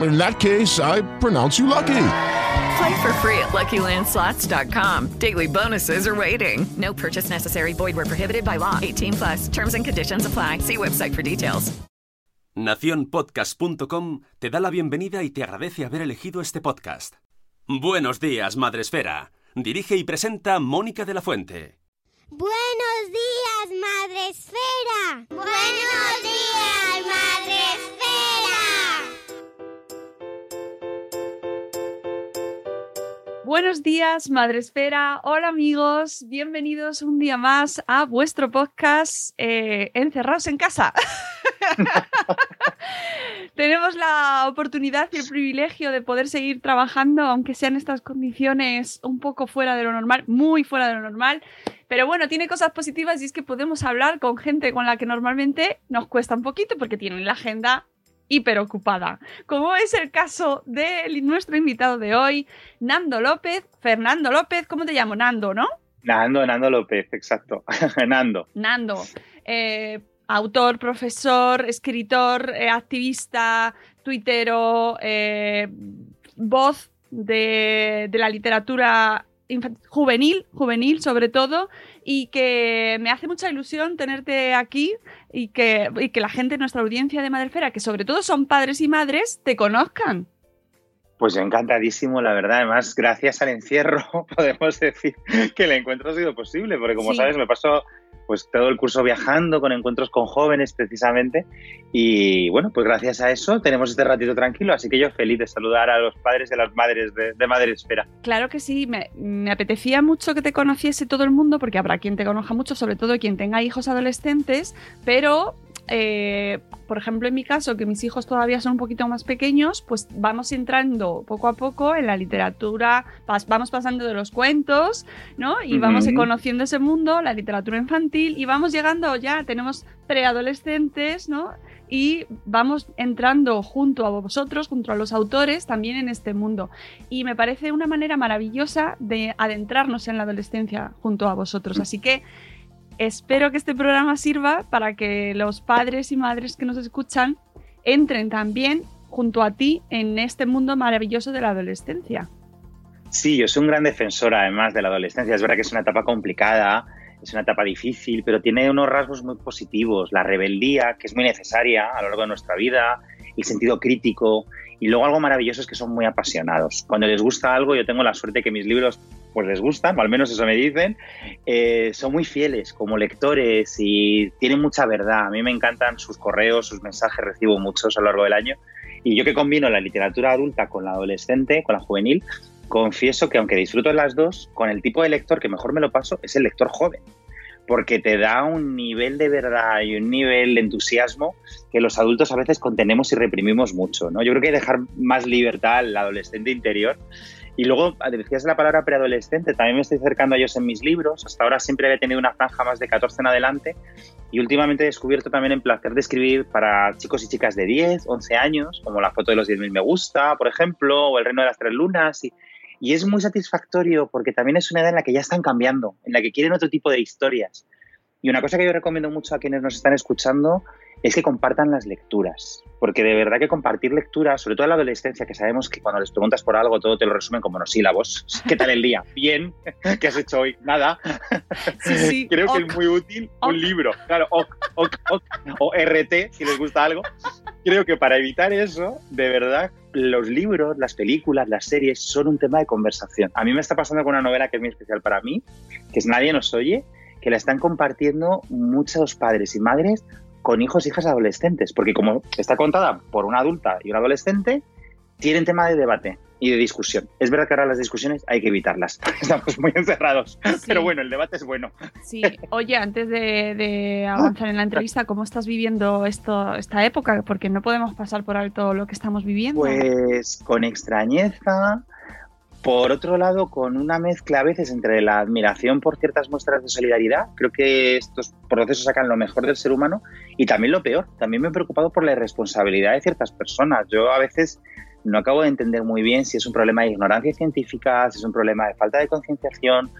In that case, I pronounce you lucky. Play for free at LuckyLandSlots.com. Daily bonuses are waiting. No purchase necessary. Void where prohibited by law. 18 plus. Terms and conditions apply. See website for details. Naciónpodcast.com te da la bienvenida y te agradece haber elegido este podcast. Buenos días, Madre Esfera. Dirige y presenta Mónica de la Fuente. Buenos días, Madre Esfera. Buenos días, Buenos días, Madre Esfera. Hola amigos, bienvenidos un día más a vuestro podcast eh, Encerrados en casa. Tenemos la oportunidad y el privilegio de poder seguir trabajando, aunque sean estas condiciones un poco fuera de lo normal, muy fuera de lo normal. Pero bueno, tiene cosas positivas y es que podemos hablar con gente con la que normalmente nos cuesta un poquito porque tienen la agenda hiperocupada, como es el caso de nuestro invitado de hoy, Nando López. Fernando López, ¿cómo te llamo? Nando, ¿no? Nando, Nando López, exacto. Nando. Nando. Eh, autor, profesor, escritor, eh, activista, tuitero, eh, voz de, de la literatura juvenil, juvenil sobre todo, y que me hace mucha ilusión tenerte aquí y que, y que la gente, nuestra audiencia de Madrefera, que sobre todo son padres y madres, te conozcan. Pues encantadísimo, la verdad. Además, gracias al encierro podemos decir que el encuentro ha sido posible, porque como Sí. sabes, me pasó pues todo el curso viajando con encuentros con jóvenes precisamente y bueno, pues gracias a eso tenemos este ratito tranquilo, así que yo feliz de saludar a los padres y a las madres de, Madre Espera. Claro que sí, me, me apetecía mucho que te conociese todo el mundo, porque habrá quien te conozca mucho, sobre todo quien tenga hijos adolescentes, pero, eh, por ejemplo, en mi caso, que mis hijos todavía son un poquito más pequeños, pues vamos entrando poco a poco en la literatura, pas- vamos pasando de los cuentos, ¿no? Y vamos conociendo ese mundo, la literatura infantil, y vamos llegando ya, tenemos preadolescentes, ¿no? y vamos entrando junto a vosotros, junto a los autores, también en este mundo. Y me parece una manera maravillosa de adentrarnos en la adolescencia junto a vosotros. Así que espero que este programa sirva para que los padres y madres que nos escuchan entren también junto a ti en este mundo maravilloso de la adolescencia. Sí, yo soy un gran defensor además de la adolescencia. Es verdad que es una etapa complicada, es una etapa difícil, pero tiene unos rasgos muy positivos. La rebeldía, que es muy necesaria a lo largo de nuestra vida, el sentido crítico y luego algo maravilloso es que son muy apasionados. Cuando les gusta algo, yo tengo la suerte que mis libros pues les gustan, o al menos eso me dicen, eh, son muy fieles como lectores y tienen mucha verdad. A mí me encantan sus correos, sus mensajes, recibo muchos a lo largo del año. Y yo que combino la literatura adulta con la adolescente, con la juvenil, confieso que aunque disfruto las dos, con el tipo de lector que mejor me lo paso es el lector joven, porque te da un nivel de verdad y un nivel de entusiasmo que los adultos a veces contenemos y reprimimos mucho. ¿no? Yo creo que hay que dejar más libertad al adolescente interior. Y luego, decías la palabra preadolescente, también me estoy acercando a ellos en mis libros. Hasta ahora siempre había tenido una franja más de 14 en adelante y últimamente he descubierto también el placer de escribir para chicos y chicas de 10, 11 años, como la foto de los 10.000 me gusta, por ejemplo, o el reino de las tres lunas. Y, y es muy satisfactorio porque también es una edad en la que ya están cambiando, en la que quieren otro tipo de historias. Y una cosa que yo recomiendo mucho a quienes nos están escuchando es que compartan las lecturas. Porque de verdad que compartir lecturas, sobre todo en la adolescencia, que sabemos que cuando les preguntas por algo todo te lo resumen como monosílabos. ¿Qué tal el día? Bien. ¿Qué has hecho hoy? Nada. Sí, sí, Creo que es muy útil Ok. un libro. Claro, ok. o RT, si les gusta algo. Creo que para evitar eso, de verdad, los libros, las películas, las series son un tema de conversación. A mí me está pasando con una novela que es muy especial para mí, que es Nadie nos oye, que la están compartiendo muchos padres y madres con hijos e hijas adolescentes, porque como está contada por una adulta y un adolescente, tienen tema de debate y de discusión. Es verdad que ahora las discusiones hay que evitarlas, estamos muy encerrados, Sí. pero bueno, el debate es bueno. Sí, oye, antes de, de avanzar en la entrevista, ¿cómo estás viviendo esto, esta época? Porque no podemos pasar por alto lo que estamos viviendo. Pues con extrañeza, por otro lado, con una mezcla a veces entre la admiración por ciertas muestras de solidaridad, creo que estos procesos sacan lo mejor del ser humano y también lo peor, también me he preocupado por la irresponsabilidad de ciertas personas. Yo a veces no acabo de entender muy bien si es un problema de ignorancia científica, si es un problema de falta de concienciación.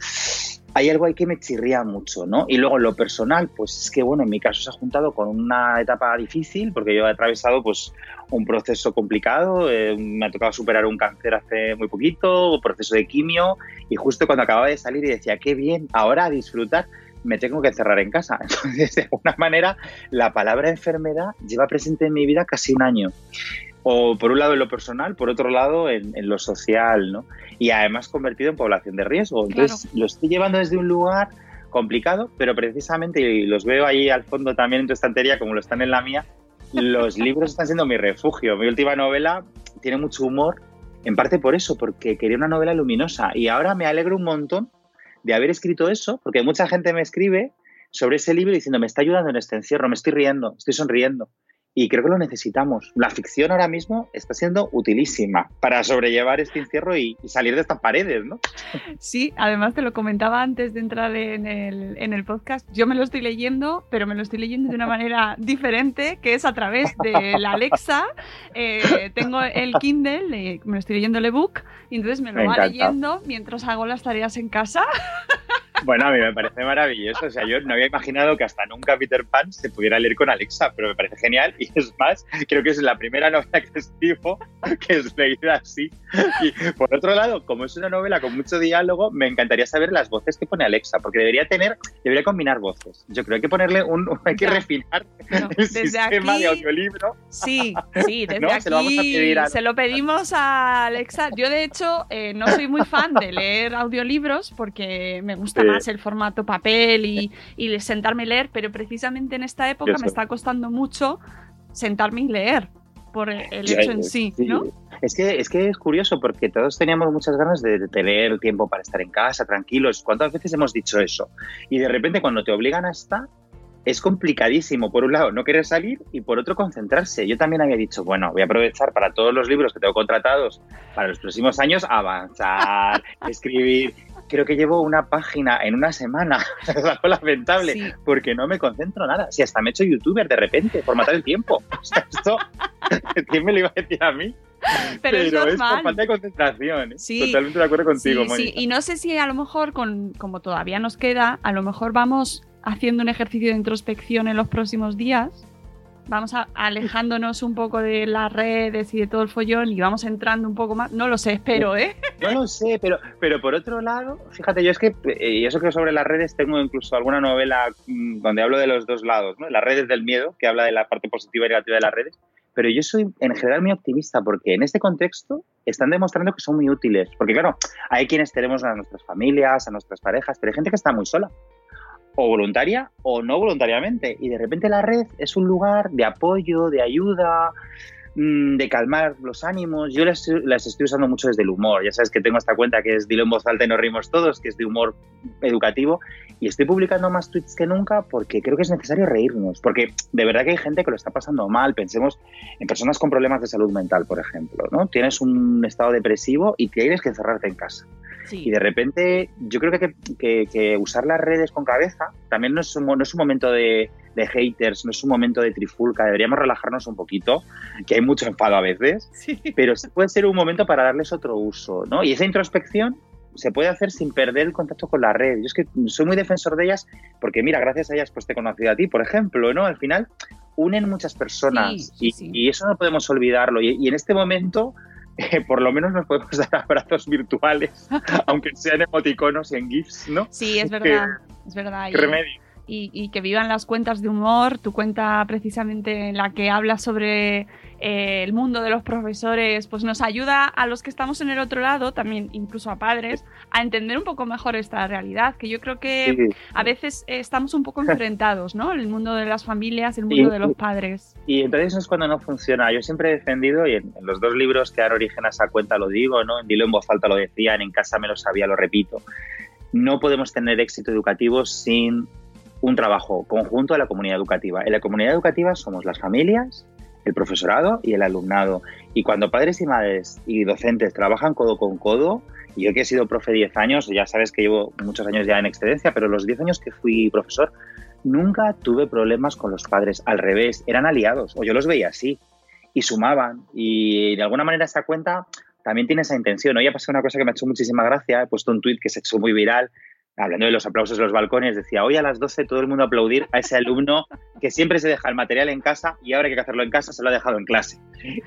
Hay algo ahí que me chirría mucho, ¿no? Y luego lo personal, pues es que, bueno, en mi caso se ha juntado con una etapa difícil, porque yo he atravesado, pues, un proceso complicado, eh, me ha tocado superar un cáncer hace muy poquito, un proceso de quimio, y justo cuando acababa de salir y decía, qué bien, ahora disfrutar, me tengo que encerrar en casa. Entonces, de alguna manera, la palabra enfermedad lleva presente en mi vida casi un año. O por un lado en lo personal, por otro lado en, en lo social, ¿no? Y además convertido en población de riesgo. Entonces, lo estoy llevando desde un lugar complicado, pero precisamente, y los veo ahí al fondo también en tu estantería, como lo están en la mía, los libros están siendo mi refugio. Mi última novela tiene mucho humor, en parte por eso, porque quería una novela luminosa. Y ahora me alegro un montón de haber escrito eso, porque mucha gente me escribe sobre ese libro diciendo, me está ayudando en este encierro, me estoy riendo, estoy sonriendo. Y creo que lo necesitamos. La ficción ahora mismo está siendo utilísima para sobrellevar este encierro y, y salir de estas paredes, ¿no? Sí, además te lo comentaba antes de entrar en el, en el podcast. Yo me lo estoy leyendo, pero me lo estoy leyendo de una manera diferente, que es a través de la Alexa. Eh, tengo el Kindle, eh, me lo estoy leyendo el ebook, y entonces me lo Me va encanta. leyendo mientras hago las tareas en casa. Bueno, a mí me parece maravilloso. O sea, yo no había imaginado que hasta nunca Peter Pan se pudiera leer con Alexa, pero me parece genial. Y es más, creo que es la primera novela que escribo que es leída así. Y por otro lado, como es una novela con mucho diálogo, me encantaría saber las voces que pone Alexa, porque debería tener, debería combinar voces. Yo creo que hay que ponerle un, hay que refinar No, el desde sistema aquí- de audiolibro. Sí, sí, desde No, aquí se lo vamos a pedir a- se lo pedimos a Alexa. Yo, de hecho, eh, no soy muy fan de leer audiolibros porque me gusta Sí. Más el formato papel y, y sentarme y leer, pero precisamente en esta época me está costando mucho sentarme y leer por el hecho en sí, ¿no? Es que, es que es curioso porque todos teníamos muchas ganas de tener tiempo para estar en casa, tranquilos. ¿Cuántas veces hemos dicho eso? Y de repente cuando te obligan a estar, es complicadísimo. Por un lado, no querer salir y por otro, concentrarse. Yo también había dicho, bueno, voy a aprovechar para todos los libros que tengo contratados para los próximos años, avanzar, escribir. Creo que llevo una página en una semana. es algo lamentable Sí. porque no me concentro nada. Si hasta me he hecho youtuber de repente por matar el tiempo. O sea, esto, ¿quién me lo iba a decir a mí? Pero, es por normal. falta de concentración. ¿eh? Sí. Totalmente de acuerdo contigo, sí, sí, y no sé si a lo mejor, con, como todavía nos queda, a lo mejor vamos haciendo un ejercicio de introspección en los próximos días. Vamos a- alejándonos un poco de las redes y de todo el follón y vamos entrando un poco más. No lo sé, espero, ¿eh? No lo sé, pero, pero por otro lado, fíjate, yo es que, eh, y eso que sobre las redes tengo incluso alguna novela mm, donde hablo de los dos lados, ¿no? Las redes del miedo, que habla de la parte positiva y negativa de las redes, pero yo soy en general muy optimista porque en este contexto están demostrando que son muy útiles, porque claro, hay quienes tenemos a nuestras familias, a nuestras parejas, pero hay gente que está muy sola, voluntaria o no voluntariamente, y de repente la red es un lugar de apoyo, de ayuda, mm, de calmar los ánimos. Yo las, las estoy usando mucho desde el humor. Ya sabes que tengo esta cuenta que es Dilo en voz alta y nos rimos todos, que es de humor educativo. Y estoy publicando más tweets que nunca porque creo que es necesario reírnos. Porque de verdad que hay gente que lo está pasando mal. Pensemos en personas con problemas de salud mental, por ejemplo. ¿no? Tienes un estado depresivo y tienes que encerrarte en casa. Sí. Y de repente, yo creo que, que- que usar las redes con cabeza también no es un, no es un momento de, de haters, no es un momento de trifulca. Deberíamos relajarnos un poquito, que hay mucho enfado a veces, Sí. pero puede ser un momento para darles otro uso. ¿no? Y esa introspección se puede hacer sin perder el contacto con la red. Yo es que soy muy defensor de ellas porque, mira, gracias a ellas pues te he conocido a ti, por ejemplo, ¿no? Al final, unen muchas personas sí, y, sí. y eso no podemos olvidarlo. Y, y en este momento, eh, por lo menos nos podemos dar abrazos virtuales, aunque sean emoticonos y en GIFs, ¿no? Sí, es Que- verdad. Es verdad. Remedio. Y, y que vivan las cuentas de humor, tu cuenta precisamente en la que hablas sobre eh, el mundo de los profesores, pues nos ayuda a los que estamos en el otro lado, también incluso a padres, a entender un poco mejor esta realidad, que yo creo que Sí. a veces eh, estamos un poco enfrentados, ¿no? El mundo de las familias, el mundo Y- de los padres. Y entonces es cuando no funciona. Yo siempre he defendido, y en, en los dos libros que dan origen a esa cuenta lo digo, ¿no? En Dilo en voz alta lo decían, en casa me lo sabía, lo repito. No podemos tener éxito educativo sin un trabajo conjunto de la comunidad educativa. En la comunidad educativa somos las familias, el profesorado y el alumnado. Y cuando padres y madres y docentes trabajan codo con codo, y yo que he sido profe 10 años, ya sabes que llevo muchos años ya en excedencia, pero los 10 años que fui profesor, nunca tuve problemas con los padres. Al revés, eran aliados, o yo los veía así, y sumaban. Y de alguna manera esa cuenta también tiene esa intención. Hoy ha pasado una cosa que me ha hecho muchísima gracia. He puesto un tuit que se ha hecho muy viral, hablando de los aplausos en los balcones. Decía, hoy a las 12 todo el mundo aplaudir a ese alumno que siempre se deja el material en casa y ahora que hay que hacerlo en casa se lo ha dejado en clase.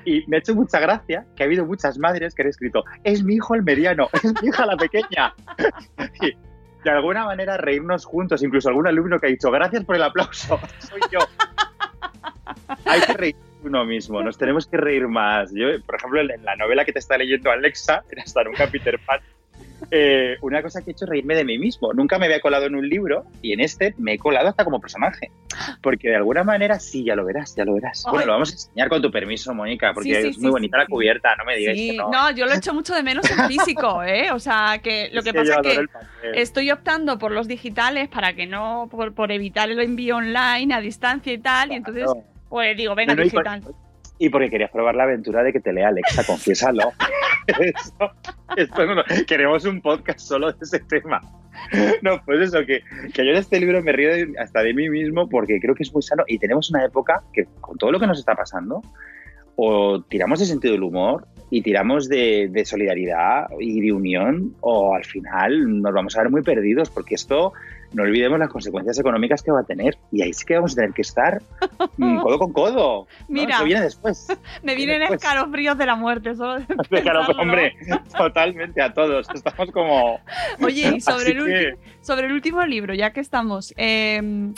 Y me ha hecho mucha gracia que ha habido muchas madres que han escrito, es mi hijo el mediano, es mi hija la pequeña. Y de alguna manera reírnos juntos, incluso algún alumno que ha dicho, gracias por el aplauso, soy yo. Hay que reír de uno mismo, nos tenemos que reír más. Yo, por ejemplo, en la novela que te está leyendo Alexa, en hasta nunca Peter Pan, eh, una cosa que he hecho es reírme de mí mismo. Nunca me había colado en un libro y en este me he colado hasta como personaje. Porque de alguna manera, sí, ya lo verás, ya lo verás. Ay. Bueno, lo vamos a enseñar con tu permiso, Mónica, porque Sí, sí, es sí, muy bonita la cubierta, no me digas Sí, que no. no, yo lo echo mucho de menos en físico, ¿eh? O sea, que lo Es que que pasa es que estoy optando por los digitales para que no, por, por evitar el envío online a distancia y tal, y entonces, pues digo, venga, No, no, y por- digital. Y porque querías probar la aventura de que te lea Alexa, confiésalo. Eso- esto no- queremos un podcast solo de ese tema. No, pues eso, que, que yo en este libro me río de- hasta de mí mismo porque creo que es muy sano y tenemos una época que con todo lo que nos está pasando, o tiramos de sentido del humor y tiramos de, de solidaridad y de unión, o al final nos vamos a ver muy perdidos porque esto, no olvidemos las consecuencias económicas que va a tener y ahí sí que vamos a tener que estar mm, codo con codo. ¿no? Mira. Eso viene después. Me vienen escalofríos de la muerte, solo de Claro, hombre, totalmente a todos. Estamos como. Oye, y sobre el, que- ulti- sobre el último libro, ya que estamos, eh,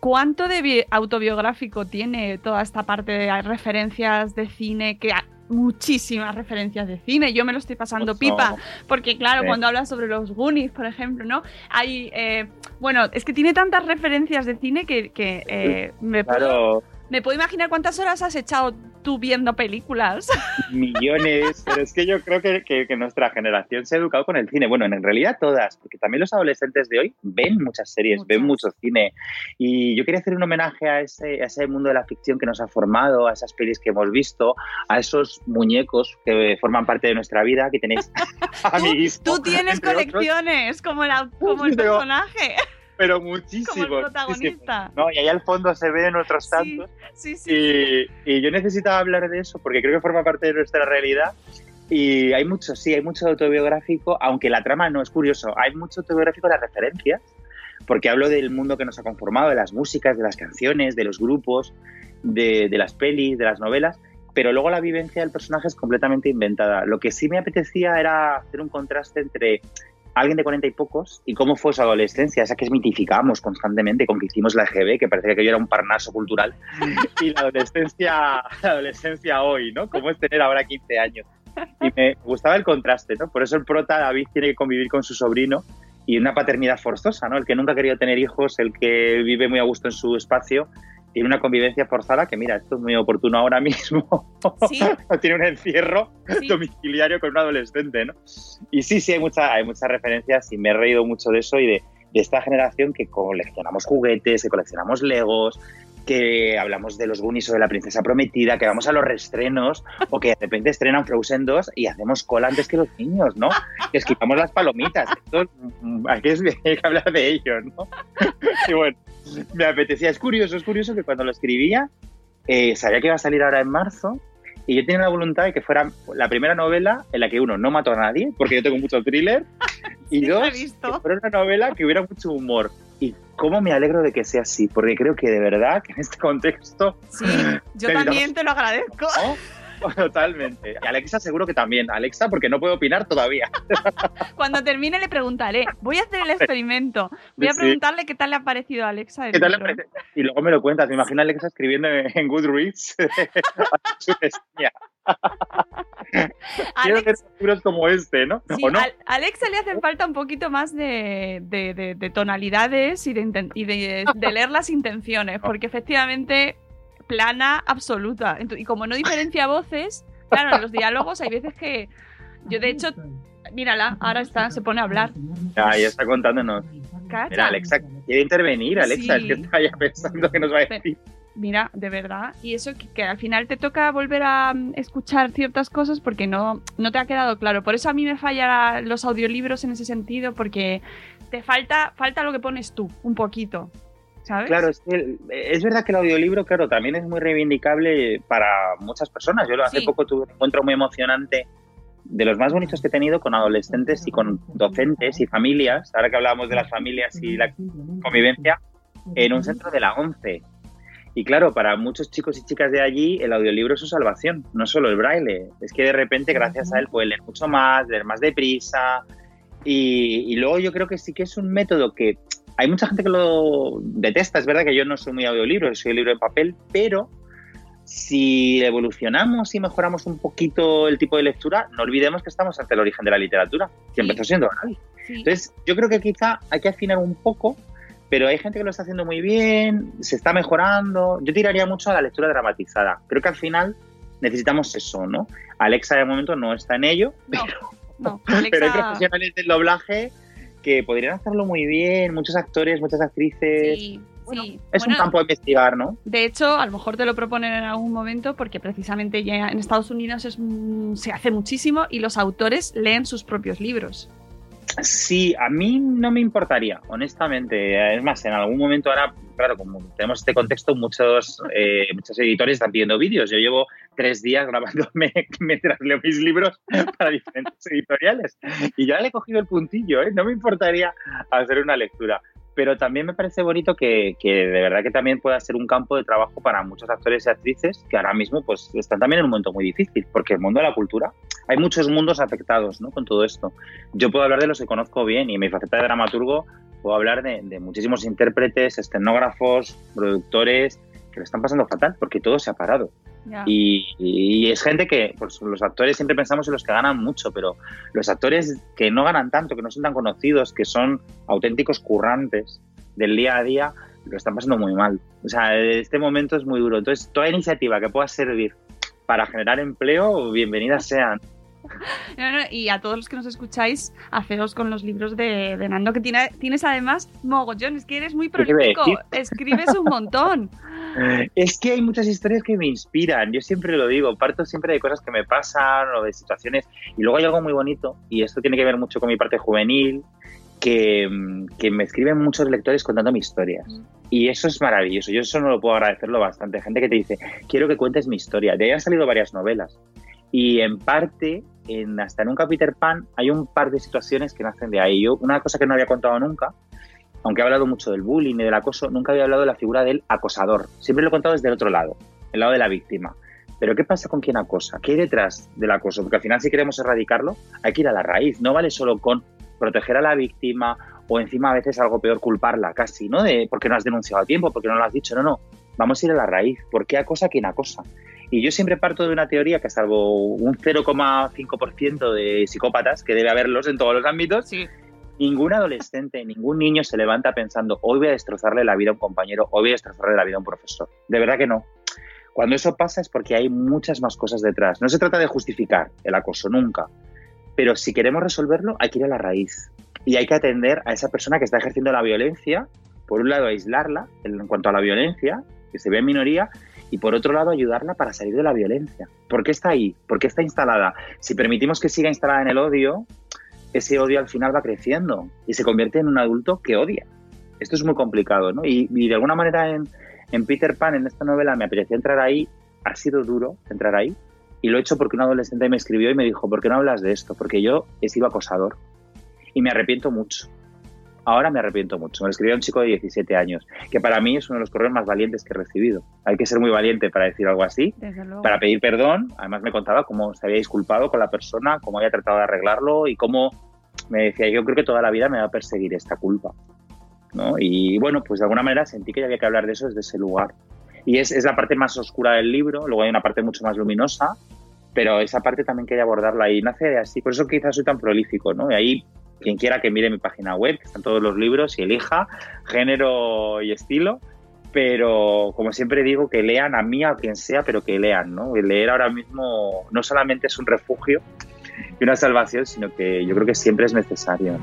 ¿cuánto de bi- autobiográfico tiene toda esta parte de referencias de cine? Que muchísimas referencias de cine, yo me lo estoy pasando pipa, porque claro, Sí. cuando hablas sobre los Goonies, por ejemplo, ¿no? Hay, eh, bueno, es que tiene tantas referencias de cine que, que, eh, me, puedo, Claro, me puedo imaginar cuántas horas has echado tú viendo películas. millones. Pero es que yo creo que, que- que nuestra generación se ha educado con el cine. Bueno, en realidad todas, porque también los adolescentes de hoy ven muchas series, ven mucho Muchas. cine. Y yo quería hacer un homenaje a ese, a ese mundo de la ficción que nos ha formado, a esas pelis que hemos visto, a esos muñecos que forman parte de nuestra vida, que tenéis a mi hijo, Tú tienes entre otros, colecciones como, la, como el personaje, pero como muchísimos. el protagonista. No, y ahí al fondo se ven otros tantos. sí, sí. Y, y yo necesitaba hablar de eso porque creo que forma parte de nuestra realidad. Y hay mucho, sí, hay mucho autobiográfico, aunque la trama no es curioso. Hay mucho autobiográfico de las referencias, porque hablo del mundo que nos ha conformado, de las músicas, de las canciones, de los grupos, de, de las pelis, de las novelas. Pero luego la vivencia del personaje es completamente inventada. Lo que sí me apetecía era hacer un contraste entre alguien de cuarenta y pocos y cómo fue su adolescencia, esa que mitificamos constantemente con que hicimos la EGB, que parecía que yo era un parnaso cultural, y la adolescencia, la adolescencia hoy, ¿no? Cómo es tener ahora 15 años. Y me gustaba el contraste, ¿no? Por eso el prota David tiene que convivir con su sobrino y una paternidad forzosa, ¿no? El que nunca ha querido tener hijos, el que vive muy a gusto en su espacio, tiene una convivencia forzada que, mira, esto es muy oportuno ahora mismo. Sí. tiene un encierro Sí. domiciliario con un adolescente, ¿no? Y sí, sí, hay, mucha, hay muchas referencias y me he reído mucho de eso y de, de esta generación que coleccionamos juguetes, que coleccionamos legos, que hablamos de los Goonies o de la princesa prometida, que vamos a los restrenos o que de repente estrenan Frozen 2 y hacemos cola antes que los niños, ¿no? Que esquivamos las palomitas. Esto, mm, hay, que, hay que hablar de ello, ¿no? Y bueno, me apetecía. Es curioso, es curioso que cuando lo escribía eh, sabía que iba a salir ahora en marzo y yo tenía la voluntad de que fuera la primera novela en la que uno no mató a nadie, porque yo tengo mucho thriller, y Sí, dos, que fuera una novela que hubiera mucho humor. Cómo me alegro de que sea así, porque creo que de verdad que en este contexto... Sí, yo también te lo agradezco. Totalmente. Y Alexa seguro que también. Alexa, porque no puedo opinar todavía. Cuando termine le preguntaré. Voy a hacer el experimento. Voy a preguntarle qué tal le ha parecido a Alexa. ¿Qué tal le parece? Y luego me lo cuentas. Me imagino a Alexa escribiendo en Goodreads Quiero hacer libros como este, ¿no? Sí, a Alexa le hacen falta un poquito más de, de, de, tonalidades y, de, y de, leer las intenciones, porque efectivamente plana absoluta. Y como no diferencia voces, claro, en los diálogos hay veces que yo de hecho, mírala, ahora está, se pone a hablar. Ya, ya está contándonos. Mira, Alexa quiere intervenir, Alexa, es que está ya pensando que nos va a decir. Mira, de verdad. Y eso que, al final te toca volver a mm, escuchar ciertas cosas porque no, no te ha quedado claro. Por eso a mí me fallan los audiolibros en ese sentido, porque te falta, falta lo que pones tú, un poquito. Claro, es, es, verdad que el audiolibro, claro, también es muy reivindicable para muchas personas. Yo hace poco tuve un encuentro muy emocionante de los más bonitos que he tenido con adolescentes y con docentes y familias, ahora que hablábamos de las familias y la convivencia, en un centro de la ONCE. Y claro, para muchos chicos y chicas de allí, el audiolibro es su salvación, no solo el braille. Es que de repente, gracias a él, pueden leer mucho más, leer más deprisa. Y, y luego yo creo que sí que es un método que hay mucha gente que lo detesta, es verdad que yo no soy muy audiolibro, soy libro en papel, pero si evolucionamos y mejoramos un poquito el tipo de lectura, no olvidemos que estamos ante el origen de la literatura, que empezó siendo oral. Entonces, yo creo que quizá hay que afinar un poco, pero hay gente que lo está haciendo muy bien, se está mejorando. Yo tiraría mucho a la lectura dramatizada. Creo que al final necesitamos eso, ¿no? Alexa de momento no está en ello, pero, pero hay profesionales del doblaje que podrían hacerlo muy bien, muchos actores, muchas actrices. Sí. Es un campo de investigar, ¿no? De hecho, a lo mejor te lo proponen en algún momento porque precisamente ya en Estados Unidos es, se hace muchísimo y los autores leen sus propios libros. Sí, a mí no me importaría, honestamente. Es más, en algún momento ahora, claro, como tenemos este contexto, muchos, eh, muchos editores están pidiendo vídeos. Yo llevo tres días grabándome mientras leo mis libros para diferentes editoriales. Y ya le he cogido el puntillo, ¿eh? No me importaría hacer una lectura pero también me parece bonito que, de verdad que también pueda ser un campo de trabajo para muchos actores y actrices que ahora mismo pues están también en un momento muy difícil, porque el mundo de la cultura, hay muchos mundos afectados ¿no? con todo esto. Yo puedo hablar de los que conozco bien y en mi faceta de dramaturgo puedo hablar de, de muchísimos intérpretes, escenógrafos, productores, que lo están pasando fatal porque todo se ha parado. Y, es gente que, pues los actores siempre pensamos en los que ganan mucho, pero los actores que no ganan tanto, que no son tan conocidos, que son auténticos currantes del día a día, lo están pasando muy mal. O sea, este momento es muy duro. Entonces, toda iniciativa que pueda servir para generar empleo, bienvenidas sean. y a todos los que nos escucháis, haceos con los libros de, Nando, que tiene, tienes además mogollón, es que eres muy prolífico, escribes un montón. Es que hay muchas historias que me inspiran, yo siempre lo digo, parto siempre de cosas que me pasan o de situaciones, y luego hay algo muy bonito, y esto tiene que ver mucho con mi parte juvenil, que, me escriben muchos lectores contando mis historias. Mm. Y eso es maravilloso. Yo eso no lo puedo agradecerlo bastante. Gente que te dice, quiero que cuentes mi historia. De ahí han salido varias novelas. Y en parte, en, hasta en un Peter Pan, hay un par de situaciones que nacen de ahí. Yo, una cosa que no había contado nunca, aunque he hablado mucho del bullying y del acoso, nunca había hablado de la figura del acosador. Siempre lo he contado desde el otro lado, el lado de la víctima. Pero ¿qué pasa con quien acosa? ¿Qué hay detrás del acoso? Porque al final si queremos erradicarlo, hay que ir a la raíz. No vale solo con proteger a la víctima o encima a veces algo peor culparla casi, ¿no? De porque no has denunciado a tiempo, porque no lo has dicho. No, no. Vamos a ir a la raíz. ¿Por qué acosa quien acosa? Y yo siempre parto de una teoría que salvo un 0,5% de psicópatas, que debe haberlos en todos los ámbitos, ningún adolescente, ningún niño se levanta pensando, hoy voy a destrozarle la vida a un compañero, hoy voy a destrozarle la vida a un profesor. De verdad que no. Cuando eso pasa es porque hay muchas más cosas detrás. No se trata de justificar el acoso, nunca. Pero si queremos resolverlo, hay que ir a la raíz. Y hay que atender a esa persona que está ejerciendo la violencia, por un lado aislarla en cuanto a la violencia, que se ve en minoría, y por otro lado ayudarla para salir de la violencia. ¿Por qué está ahí? ¿Por qué está instalada? Si permitimos que siga instalada en el odio, ese odio al final va creciendo y se convierte en un adulto que odia. Esto es muy complicado, ¿no? Y, de alguna manera en, en, Peter Pan, en esta novela, me apetecía entrar ahí, ha sido duro entrar ahí, y lo he hecho porque un adolescente me escribió y me dijo, ¿por qué no hablas de esto? Porque yo he sido acosador y me arrepiento mucho. Ahora me arrepiento mucho. Me lo escribió un chico de 17 años, que para mí es uno de los correos más valientes que he recibido. Hay que ser muy valiente para decir algo así, para pedir perdón. Además me contaba cómo se había disculpado con la persona, cómo había tratado de arreglarlo y cómo me decía, yo creo que toda la vida me va a perseguir esta culpa. ¿no? Y bueno, pues de alguna manera sentí que había que hablar de eso desde ese lugar. Y es, es la parte más oscura del libro, luego hay una parte mucho más luminosa, pero esa parte también quería abordarla y nace así. Por eso quizás soy tan prolífico, ¿no? Y ahí quien quiera que mire mi página web, que están todos los libros y elija género y estilo. Pero como siempre digo, que lean a mí, a quien sea, pero que lean, ¿no? leer ahora mismo no solamente es un refugio y una salvación, sino que yo creo que siempre es necesario.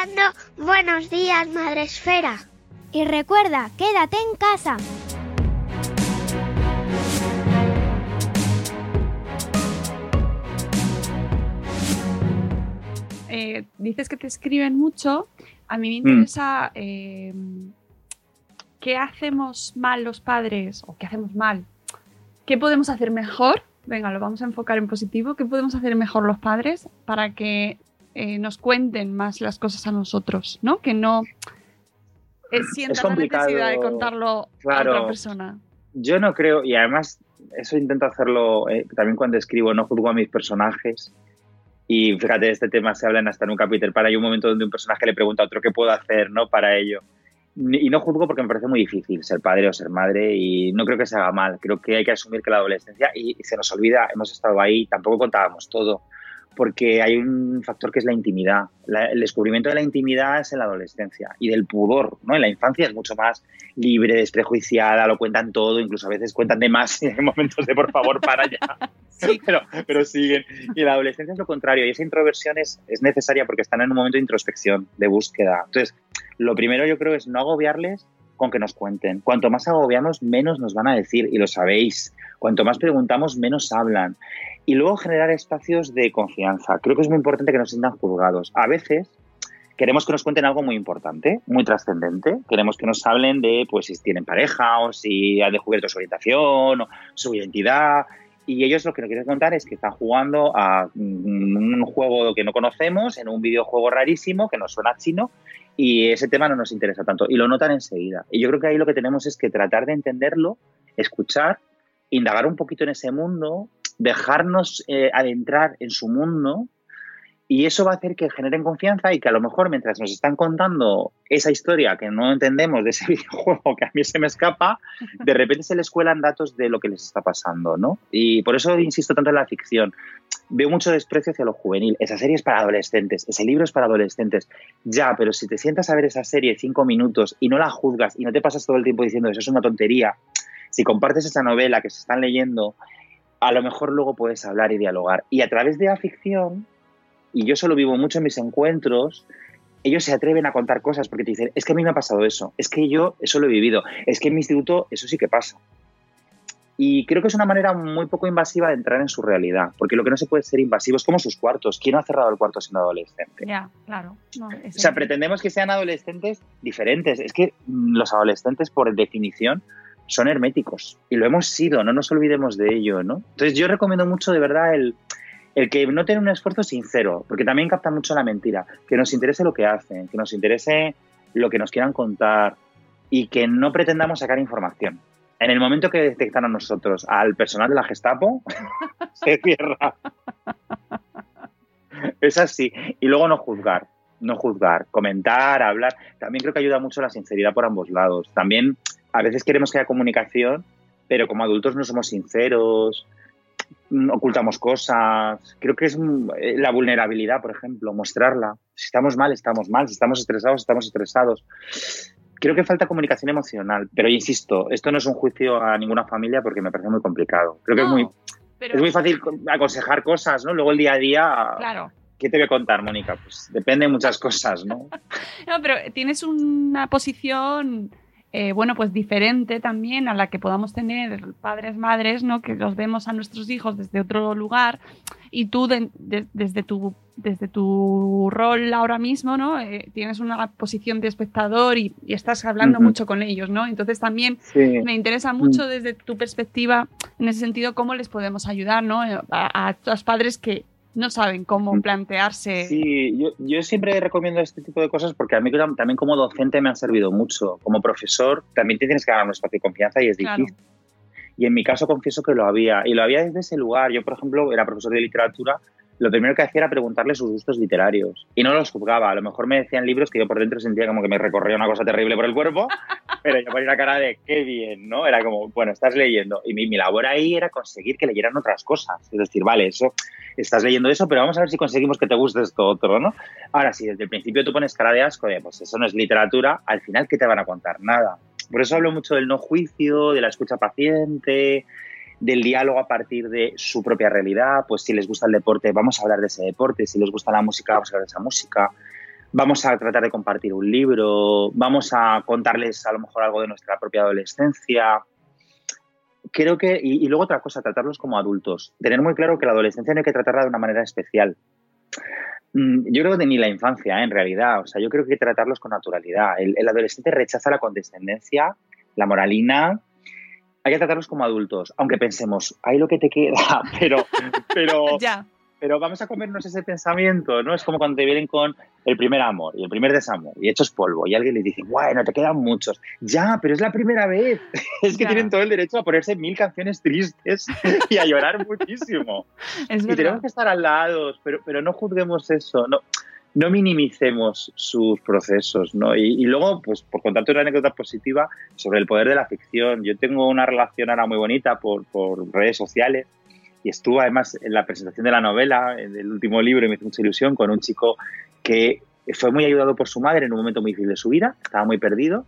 Escuchando Buenos días, Madre Esfera. Y recuerda, quédate en casa. Eh, dices que te escriben mucho. A mí me interesa eh, qué hacemos mal los padres o qué hacemos mal. ¿Qué podemos hacer mejor? Venga, lo vamos a enfocar en positivo. ¿Qué podemos hacer mejor los padres para que eh, nos cuenten más las cosas a nosotros, ¿no? Que no eh, sientan la necesidad de contarlo a otra persona. Yo no creo, y además eso intento hacerlo eh, también cuando escribo, no juzgo a mis personajes. Y fíjate, este tema se habla hasta en un capítulo. Para hay un momento donde un personaje le pregunta a otro qué puedo hacer ¿no? para ello. Y no juzgo porque me parece muy difícil ser padre o ser madre y no creo que se haga mal. Creo que hay que asumir que la adolescencia, y se nos olvida, hemos estado ahí, tampoco contábamos todo porque hay un factor que es la intimidad. el descubrimiento de la intimidad es en la adolescencia y del pudor, ¿no? En la infancia es mucho más libre, desprejuiciada, lo cuentan todo, incluso a veces cuentan de más en momentos de por favor para allá. Pero, pero siguen. Y la adolescencia es lo contrario y esa introversión es, es necesaria porque están en un momento de introspección, de búsqueda. Entonces, lo primero yo creo es no agobiarles con que nos cuenten. Cuanto más agobiamos, menos nos van a decir, y lo sabéis. Cuanto más preguntamos, menos hablan. Y luego generar espacios de confianza. Creo que es muy importante que nos sientan juzgados. A veces queremos que nos cuenten algo muy importante, muy trascendente. Queremos que nos hablen de pues, si tienen pareja o si han descubierto su orientación o su identidad. Y ellos lo que nos quieren contar es que están jugando a un juego que no conocemos, en un videojuego rarísimo que nos suena chino y ese tema no nos interesa tanto y lo notan enseguida. Y yo creo que ahí lo que tenemos es que tratar de entenderlo, escuchar, indagar un poquito en ese mundo, dejarnos eh, adentrar en su mundo y eso va a hacer que generen confianza y que a lo mejor mientras nos están contando esa historia que no entendemos de ese videojuego que a mí se me escapa, de repente se les cuelan datos de lo que les está pasando, ¿no? Y por eso insisto tanto en la ficción. Veo mucho desprecio hacia lo juvenil. Esa serie es para adolescentes, ese libro es para adolescentes. Ya, pero si te sientas a ver esa serie cinco minutos y no la juzgas y no te pasas todo el tiempo diciendo eso es una tontería, si compartes esa novela que se están leyendo a lo mejor luego puedes hablar y dialogar. Y a través de la ficción, y yo solo vivo mucho en mis encuentros, ellos se atreven a contar cosas porque te dicen, es que a mí me ha pasado eso, es que yo eso lo he vivido, es que en mi instituto eso sí que pasa. Y creo que es una manera muy poco invasiva de entrar en su realidad, porque lo que no se puede ser invasivo es como sus cuartos. ¿Quién ha cerrado el cuarto siendo adolescente? Ya, claro. o sea, pretendemos que sean adolescentes diferentes. Es que mm, los adolescentes, por definición, son herméticos y lo hemos sido, no nos olvidemos de ello, ¿no? Entonces yo recomiendo mucho de verdad el, el que no tenga un esfuerzo sincero, porque también capta mucho la mentira, que nos interese lo que hacen, que nos interese lo que nos quieran contar y que no pretendamos sacar información. En el momento que detectan a nosotros al personal de la Gestapo, se cierra. Es así. Y luego no juzgar, no juzgar, comentar, hablar. También creo que ayuda mucho la sinceridad por ambos lados. También a veces queremos que haya comunicación, pero como adultos no somos sinceros, ocultamos cosas. Creo que es mm, eh, la vulnerabilidad, por ejemplo, mostrarla. Si estamos mal, estamos mal. Si estamos estresados, estamos estresados. Creo que falta comunicación emocional, pero insisto, esto no es un juicio a ninguna familia porque me parece muy complicado. Creo que es muy, es muy fácil aconsejar cosas, ¿no? Luego el día a día. Claro. ¿Qué te voy a contar, Mónica? Pues depende de muchas cosas, ¿no? no, pero tienes una posición eh, bueno, pues diferente también a la que podamos tener padres, madres, ¿no? Que los vemos a nuestros hijos desde otro lugar y tú desde, tu, desde tu rol ahora mismo, ¿no? Eh, tienes una posición de espectador y, estás hablando mucho con ellos, ¿no? Entonces también me interesa mucho mm. desde tu perspectiva, en ese sentido, cómo les podemos ayudar, ¿no? A, a los padres que no saben cómo mm. plantearse. Sí, yo, siempre recomiendo este tipo de cosas porque a mí también como docente me han servido mucho. Como profesor también tienes que ganar un espacio de confianza y es difícil. Y en mi caso confieso que lo había. Y lo había desde ese lugar. Yo, por ejemplo, era profesor de literatura. Lo primero que hacía era preguntarle sus gustos literarios. Y no los juzgaba. A lo mejor me decían libros que yo por dentro sentía como que me recorría una cosa terrible por el cuerpo. pero yo ponía la cara de qué bien, ¿no? Era como, bueno, estás leyendo. Y mi, mi labor ahí era conseguir que leyeran otras cosas. Es decir, vale, eso estás leyendo eso, pero vamos a ver si conseguimos que te guste esto otro, ¿no? Ahora, si desde el principio tú pones cara de asco, de, pues eso no es literatura, al final, ¿qué te van a contar? Nada. Por eso hablo mucho del no juicio, de la escucha paciente, del diálogo a partir de su propia realidad. Pues si les gusta el deporte, vamos a hablar de ese deporte. Si les gusta la música, vamos a hablar de esa música. Vamos a tratar de compartir un libro. Vamos a contarles a lo mejor algo de nuestra propia adolescencia creo que, y, luego otra cosa, tratarlos como adultos. Tener muy claro que la adolescencia no hay que tratarla de una manera especial. Mm, yo creo que ni la infancia, ¿eh? en realidad. O sea, yo creo que hay que tratarlos con naturalidad. El, adolescente rechaza la condescendencia, la moralina. Hay que tratarlos como adultos, aunque pensemos, hay lo que te queda, pero, pero, ya pero vamos a comernos ese pensamiento, ¿no? Es como cuando te vienen con el primer amor y el primer desamor y hechos polvo y alguien le dice, bueno, te quedan muchos. Ya, pero es la primera vez. es que tienen todo el derecho a ponerse mil canciones tristes y a llorar muchísimo. y tenemos que estar al lado, pero, pero no juzguemos eso, no, no minimicemos sus procesos, ¿no? Y, luego, pues por contarte una anécdota positiva sobre el poder de la ficción. Yo tengo una relación ahora muy bonita por, por redes sociales y estuvo además en la presentación de la novela, del último libro, y me hizo mucha ilusión, con un chico que fue muy ayudado por su madre en un momento muy difícil de su vida, estaba muy perdido,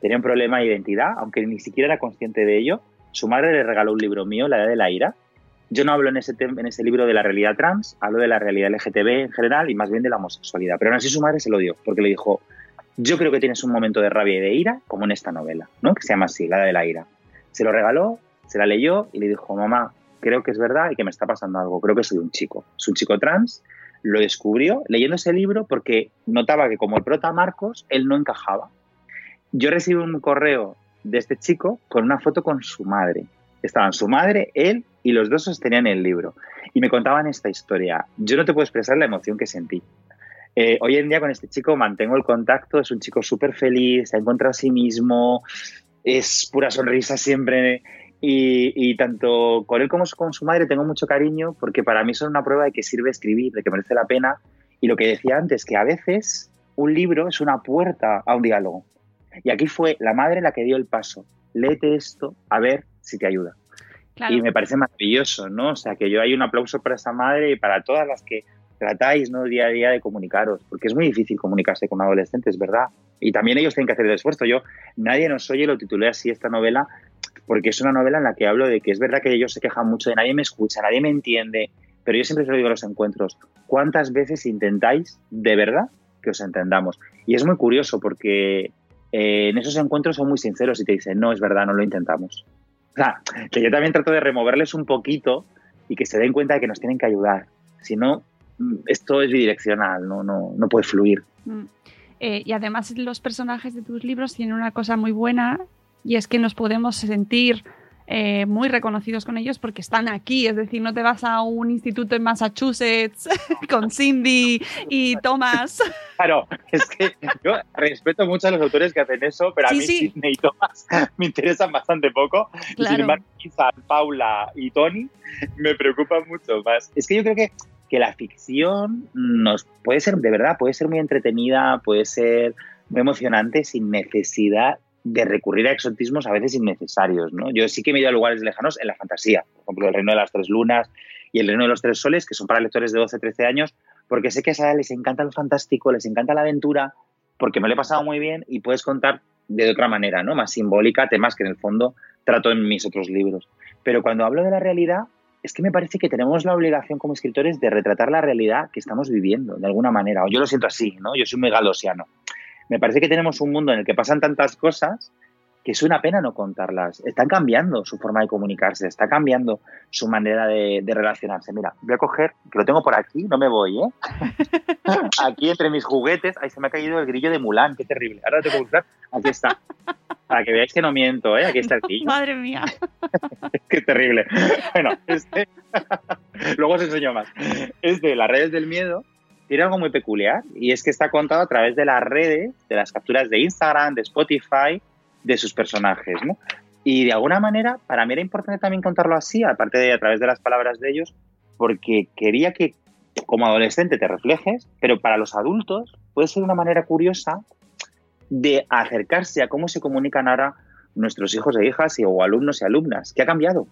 tenía un problema de identidad, aunque ni siquiera era consciente de ello. Su madre le regaló un libro mío, La Edad de la Ira. Yo no hablo en ese, en ese libro de la realidad trans, hablo de la realidad LGTB en general y más bien de la homosexualidad. Pero aún así su madre se lo dio, porque le dijo, yo creo que tienes un momento de rabia y de ira, como en esta novela, ¿no? que se llama así, La de la Ira. Se lo regaló, se la leyó y le dijo, mamá, creo que es verdad y que me está pasando algo. Creo que soy un chico. Es un chico trans. Lo descubrió leyendo ese libro porque notaba que como el prota Marcos, él no encajaba. Yo recibí un correo de este chico con una foto con su madre. Estaban su madre, él y los dos sostenían el libro. Y me contaban esta historia. Yo no te puedo expresar la emoción que sentí. Eh, hoy en día con este chico mantengo el contacto, es un chico súper feliz, se ha encontrado a sí mismo, es pura sonrisa siempre y, tanto con él como con su madre tengo mucho cariño porque para mí son una prueba de que sirve escribir, de que merece la pena. Y lo que decía antes, que a veces un libro es una puerta a un diálogo. Y aquí fue la madre la que dio el paso. Léete esto a ver si te ayuda. Y me parece maravilloso, ¿no? O sea, que yo hay un aplauso para esa madre y para todas las que tratáis, ¿no? Día a día de comunicaros, porque es muy difícil comunicarse con adolescentes, ¿verdad? Y también ellos tienen que hacer el esfuerzo. Yo, nadie nos oye, lo titulé así esta novela, porque es una novela en la que hablo de que es verdad que ellos se quejan mucho de nadie me escucha, nadie me entiende, pero yo siempre se lo digo a los encuentros, ¿cuántas veces intentáis de verdad que os entendamos? Y es muy curioso porque eh, en esos encuentros son muy sinceros y te dicen, no, es verdad, no lo intentamos. O sea, que yo también trato de removerles un poquito y que se den cuenta de que nos tienen que ayudar. Si no, mm, esto es bidireccional, no, no, no puede fluir. Mm. Eh, y además los personajes de tus libros tienen una cosa muy buena y es que nos podemos sentir eh, muy reconocidos con ellos porque están aquí, es decir, no te vas a un instituto en Massachusetts con Cindy y Thomas. Claro, es que yo respeto mucho a los autores que hacen eso, pero a mí Sidney y Thomas me interesan bastante poco. Y sin embargo, Paula y Tony me preocupan mucho más. Es que yo creo que, que la ficción nos puede ser, de verdad, puede ser muy entretenida, puede ser muy emocionante sin necesidad de recurrir a exotismos a veces innecesarios. ¿no? Yo sí que me he ido a lugares lejanos en la fantasía, por ejemplo, el Reino de las Tres Lunas y el Reino de los Tres Soles, que son para lectores de 12, 13 años, porque sé que a esa les encanta lo fantástico, les encanta la aventura, porque me lo he pasado muy bien y puedes contar de otra manera, ¿no? más simbólica, temas que en el fondo trato en mis otros libros. Pero cuando hablo de la realidad, es que me parece que tenemos la obligación como escritores de retratar la realidad que estamos viviendo, de alguna manera. O yo lo siento así, ¿no? Yo soy muy galosiano me parece que tenemos un mundo en el que pasan tantas cosas que es una pena no contarlas. Están cambiando su forma de comunicarse, está cambiando su manera de, relacionarse. Mira, voy a coger, que lo tengo por aquí, no me voy, ¿eh? aquí entre mis juguetes, ahí se me ha caído el grillo de Mulan, qué terrible. Ahora lo tengo que buscar, aquí está. Para que veáis que no miento, ¿eh? Aquí está el grillo. Madre mía. qué terrible. Bueno, este... luego os enseño más. Es de las redes del miedo tiene algo muy peculiar y es que está contado a través de las redes, de las capturas de Instagram, de Spotify, de sus personajes. Y de alguna manera, para mí era importante también contarlo así, aparte de a través de las palabras de ellos, porque quería que como adolescente te reflejes, pero para los adultos puede ser una manera curiosa de acercarse a cómo se comunican ahora nuestros hijos e hijas y, o alumnos y alumnas. ¿Qué ha cambiado?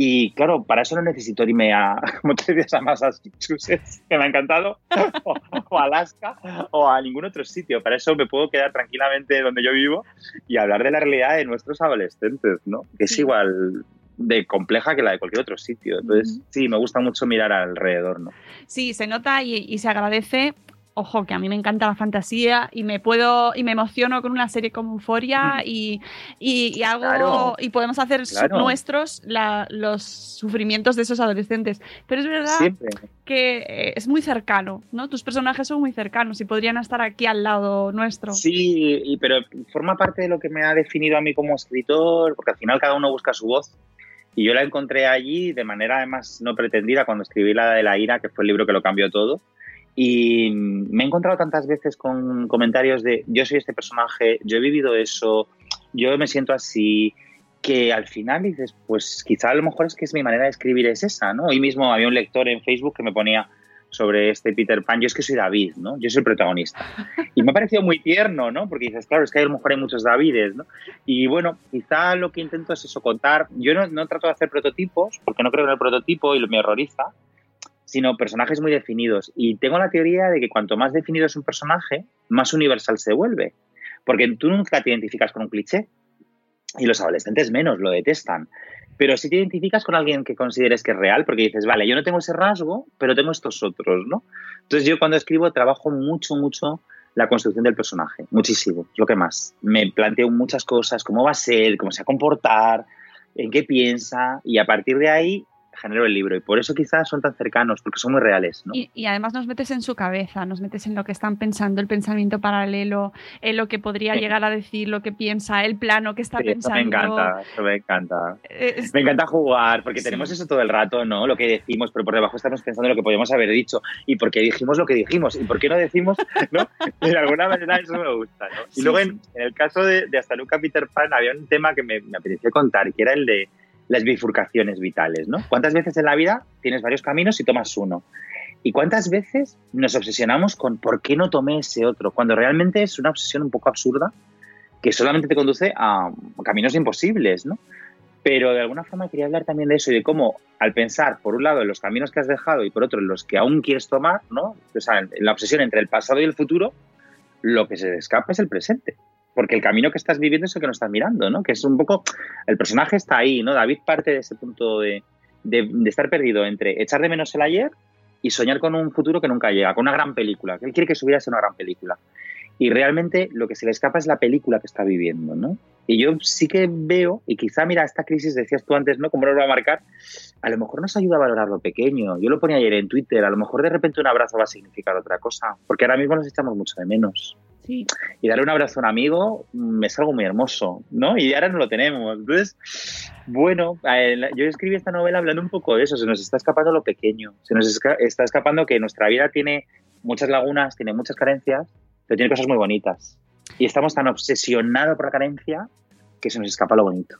Y claro, para eso no necesito irme a, como te decías, a Massachusetts, que me ha encantado, o, a Alaska, o a ningún otro sitio. Para eso me puedo quedar tranquilamente donde yo vivo y hablar de la realidad de nuestros adolescentes, ¿no? Que es igual de compleja que la de cualquier otro sitio. Entonces, sí, me gusta mucho mirar alrededor, ¿no? Sí, se nota y, y se agradece ojo, que a mí me encanta la fantasía y me puedo y me emociono con una serie como Euforia y, y, hago y podemos hacer nuestros los sufrimientos de esos adolescentes. Pero es verdad que eh, es muy cercano, ¿no? Tus personajes son muy cercanos y podrían estar aquí al lado nuestro. Sí, pero forma parte de lo que me ha definido a mí como escritor, porque al final cada uno busca su voz. Y yo la encontré allí de manera además no pretendida cuando escribí la de la ira, que fue el libro que lo cambió todo y me he encontrado tantas veces con comentarios de yo soy este personaje, yo he vivido eso, yo me siento así, que al final dices, pues quizá a lo mejor es que es mi manera de escribir es esa, ¿no? Hoy mismo había un lector en Facebook que me ponía sobre este Peter Pan, yo es que soy David, ¿no? Yo soy el protagonista. Y me ha parecido muy tierno, ¿no? Porque dices, claro, es que a lo mejor hay muchos Davides, ¿no? Y bueno, quizá lo que intento es eso, contar. Yo no, no trato de hacer prototipos, porque no creo en el prototipo y me horroriza, sino personajes muy definidos. Y tengo la teoría de que cuanto más definido es un personaje, más universal se vuelve. Porque tú nunca te identificas con un cliché. Y los adolescentes menos, lo detestan. Pero si te identificas con alguien que consideres que es real, porque dices, vale, yo no tengo ese rasgo, pero tengo estos otros, ¿no? Entonces yo cuando escribo trabajo mucho, mucho la construcción del personaje, muchísimo, lo que más. Me planteo muchas cosas, cómo va a ser, cómo se va a comportar, en qué piensa, y a partir de ahí genero el libro y por eso quizás son tan cercanos, porque son muy reales. ¿no? Y, además nos metes en su cabeza, nos metes en lo que están pensando, el pensamiento paralelo, en lo que podría llegar a decir, lo que piensa, el plano que está pensando. me encanta, eso me encanta. Me encanta jugar, porque tenemos eso todo el rato, ¿no? Lo que decimos, pero por debajo estamos pensando en lo que podíamos haber dicho y por qué dijimos lo que dijimos y por qué no decimos, ¿no? De alguna manera eso me gusta, ¿no? Y luego en, el caso de, de Hasta nunca Peter Pan había un tema que me, me apeteció contar, que era el de las bifurcaciones vitales, ¿no? ¿Cuántas veces en la vida tienes varios caminos y tomas uno? ¿Y cuántas veces nos obsesionamos con por qué no tomé ese otro? Cuando realmente es una obsesión un poco absurda que solamente te conduce a caminos imposibles, ¿no? Pero de alguna forma quería hablar también de eso y de cómo, al pensar, por un lado, en los caminos que has dejado y por otro, en los que aún quieres tomar, ¿no? O la obsesión entre el pasado y el futuro, lo que se escapa es el presente porque el camino que estás viviendo es el que nos estás mirando, ¿no? Que es un poco, el personaje está ahí, ¿no? David parte de ese punto de, estar perdido entre echar de menos el ayer y soñar con un futuro que nunca llega, con una gran película, que él quiere que su vida sea una gran película. Y realmente lo que se le escapa es la película que está viviendo, ¿no? Y yo sí que veo, y quizá, mira, esta crisis, decías tú antes, ¿no? ¿Cómo nos va a marcar? A lo mejor nos ayuda a valorar lo pequeño. Yo lo ponía ayer en Twitter, a lo mejor de repente un abrazo va a significar otra cosa, porque ahora mismo nos echamos mucho de menos. Y darle un abrazo a un amigo mm, es algo muy hermoso, ¿no? Y ahora no lo tenemos. Entonces, bueno, yo escribí esta novela hablando un poco de eso. Se nos está escapando lo pequeño. Se nos está escapando que nuestra vida tiene muchas lagunas, tiene muchas carencias, pero tiene cosas muy bonitas. Y estamos tan obsesionados por la carencia que se nos escapa lo bonito.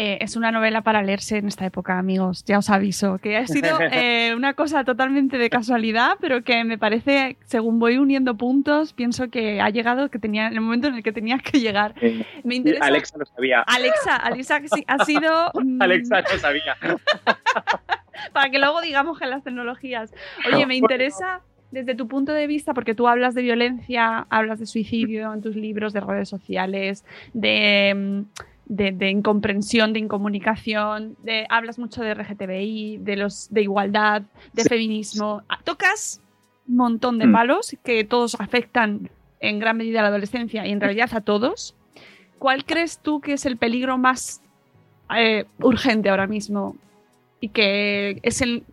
Eh, es una novela para leerse en esta época, amigos. Ya os aviso. Que ha sido eh, una cosa totalmente de casualidad, pero que me parece, según voy uniendo puntos, pienso que ha llegado que tenía, en el momento en el que tenía que llegar. Me interesa. Alexa lo sabía. Alexa, Alexa ha sido. Mm, Alexa lo sabía. para que luego digamos que las tecnologías. Oye, me interesa desde tu punto de vista, porque tú hablas de violencia, hablas de suicidio en tus libros, de redes sociales, de de, incomprensión, de incomunicación, de, hablas mucho de RGTBI, de, los, de igualdad, de feminismo. Tocas un montón de mm. palos que todos afectan en gran medida a la adolescencia y en realidad a todos. ¿cuál crees tú que es el peligro más eh, urgente ahora mismo y que es el,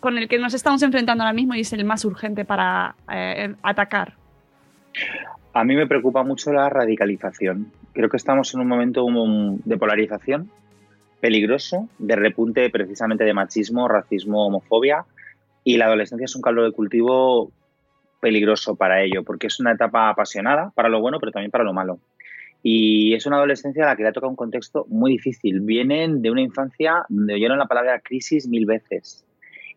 con el que nos estamos enfrentando ahora mismo y es el más urgente para eh, atacar? A mí me preocupa mucho la radicalización. Creo que estamos en un momento de polarización peligroso, de repunte precisamente de machismo, racismo, homofobia, y la adolescencia es un caldo de cultivo peligroso para ello, porque es una etapa apasionada para lo bueno, pero también para lo malo. Y es una adolescencia a la que le ha tocado un contexto muy difícil. Vienen de una infancia donde oyeron la palabra crisis mil veces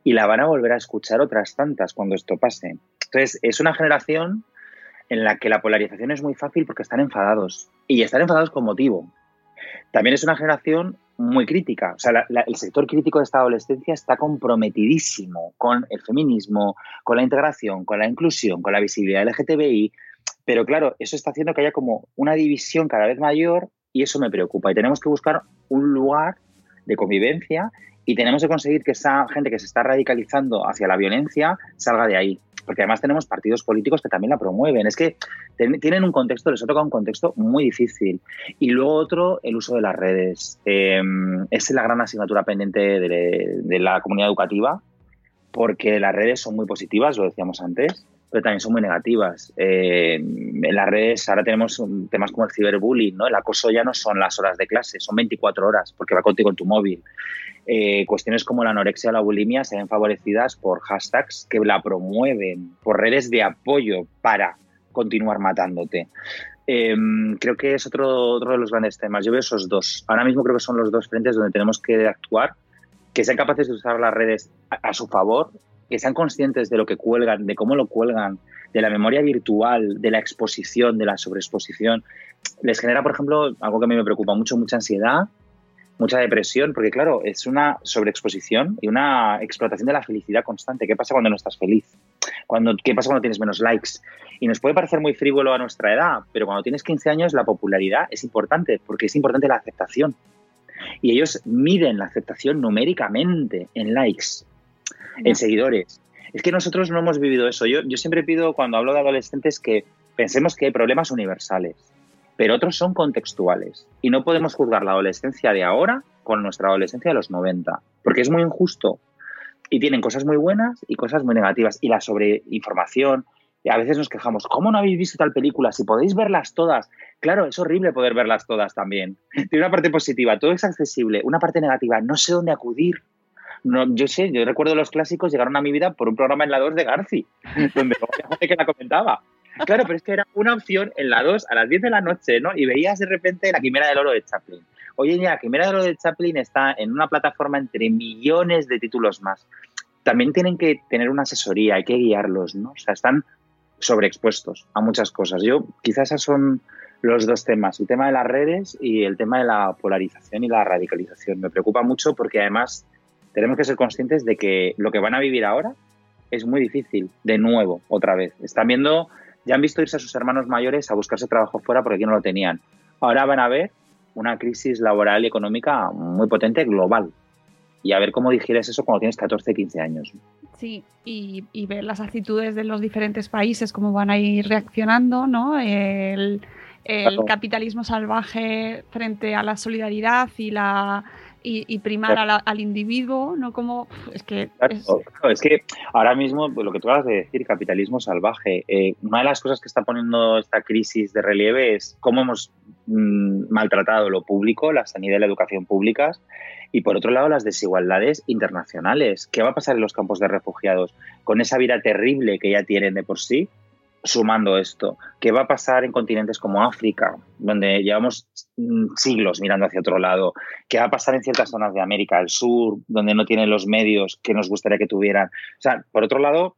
y la van a volver a escuchar otras tantas cuando esto pase. Entonces, es una generación en la que la polarización es muy fácil porque están enfadados y están enfadados con motivo. También es una generación muy crítica. O sea, el sector crítico de esta adolescencia está comprometidísimo con el feminismo, con la integración, con la inclusión, con la visibilidad LGTBI. Pero claro, eso está haciendo que haya como una división cada vez mayor y eso me preocupa. Y tenemos que buscar un lugar de convivencia y tenemos que conseguir que esa gente que se está radicalizando hacia la violencia salga de ahí porque además tenemos partidos políticos que también la promueven. Es que tienen un contexto, les ha tocado un contexto muy difícil. Y luego otro, el uso de las redes. Em, es la gran asignatura pendiente de, la comunidad educativa, porque las redes son muy positivas, lo decíamos antes, pero también son muy negativas. Em, en las redes ahora tenemos temas como el ciberbullying, ¿no? El acoso ya no son las horas de clase, son 24 horas, porque va contigo en tu móvil. Eh, cuestiones como la anorexia o la bulimia se ven favorecidas por hashtags que la promueven, por redes de apoyo para continuar matándote. Em, creo que es otro, otro de los grandes temas. Yo veo esos dos. Ahora mismo creo que son los dos frentes donde tenemos que actuar, que sean capaces de usar las redes a, su favor, que sean conscientes de lo que cuelgan, de cómo lo cuelgan, de la memoria virtual, de la exposición, de la sobreexposición. Les genera, por ejemplo, algo que a mí me preocupa mucho, mucha ansiedad mucha depresión, porque claro, es una sobreexposición y una explotación de la felicidad constante. ¿Qué pasa cuando no estás feliz? Cuando, ¿Qué pasa cuando tienes menos likes? Y nos puede parecer muy frívolo a nuestra edad, pero cuando tienes 15 años la popularidad es importante, porque es importante la aceptación. Y ellos miden la aceptación numéricamente en likes, en seguidores. Es que nosotros no hemos vivido eso. Yo, yo siempre pido, cuando hablo de adolescentes, que pensemos que hay problemas universales pero otros son contextuales. Y no podemos juzgar la adolescencia de ahora con nuestra adolescencia de los 90, porque es muy injusto. Y tienen cosas muy buenas y cosas muy negativas. Y la sobreinformación, a veces nos quejamos, ¿cómo no habéis visto tal película? Si podéis verlas todas. Claro, es horrible poder verlas todas también. Tiene una parte positiva, todo es accesible. Una parte negativa, no sé dónde acudir. No, yo sé, yo recuerdo los clásicos llegaron a mi vida por un programa en la 2 de Garci, donde había gente que la comentaba. Claro, pero es que era una opción en la 2 a las 10 de la noche, ¿no? Y veías de repente la Quimera del Oro de Chaplin. Hoy en día la Quimera del Oro de Chaplin está en una plataforma entre millones de títulos más. También tienen que tener una asesoría, hay que guiarlos, ¿no? O sea, están sobreexpuestos a muchas cosas. Yo, quizás esos son los dos temas, el tema de las redes y el tema de la polarización y la radicalización. Me preocupa mucho porque además tenemos que ser conscientes de que lo que van a vivir ahora es muy difícil, de nuevo, otra vez. Están viendo ya han visto irse a sus hermanos mayores a buscarse trabajo fuera porque aquí no lo tenían. Ahora van a ver una crisis laboral y económica muy potente global. Y a ver cómo digieres eso cuando tienes 14, 15 años. Sí, y, ver las actitudes de los diferentes países, cómo van a ir reaccionando, ¿no? El, capitalismo salvaje frente a la solidaridad y la y, primar al individuo, ¿no? Como, es que... es... que ahora mismo, pues, lo que tú acabas de decir, capitalismo salvaje, eh, una de las cosas que está poniendo esta crisis de relieve es cómo hemos mm, maltratado lo público, la sanidad y la educación públicas, y por otro lado las desigualdades internacionales. ¿Qué va a pasar en los campos de refugiados? Con esa vida terrible que ya tienen de por sí, sumando esto, ¿qué va a pasar en continentes como África, donde llevamos mm, siglos mirando hacia otro lado? ¿Qué va a pasar en ciertas zonas de América del Sur, donde no tienen los medios que nos gustaría que tuvieran? O sea, por otro lado,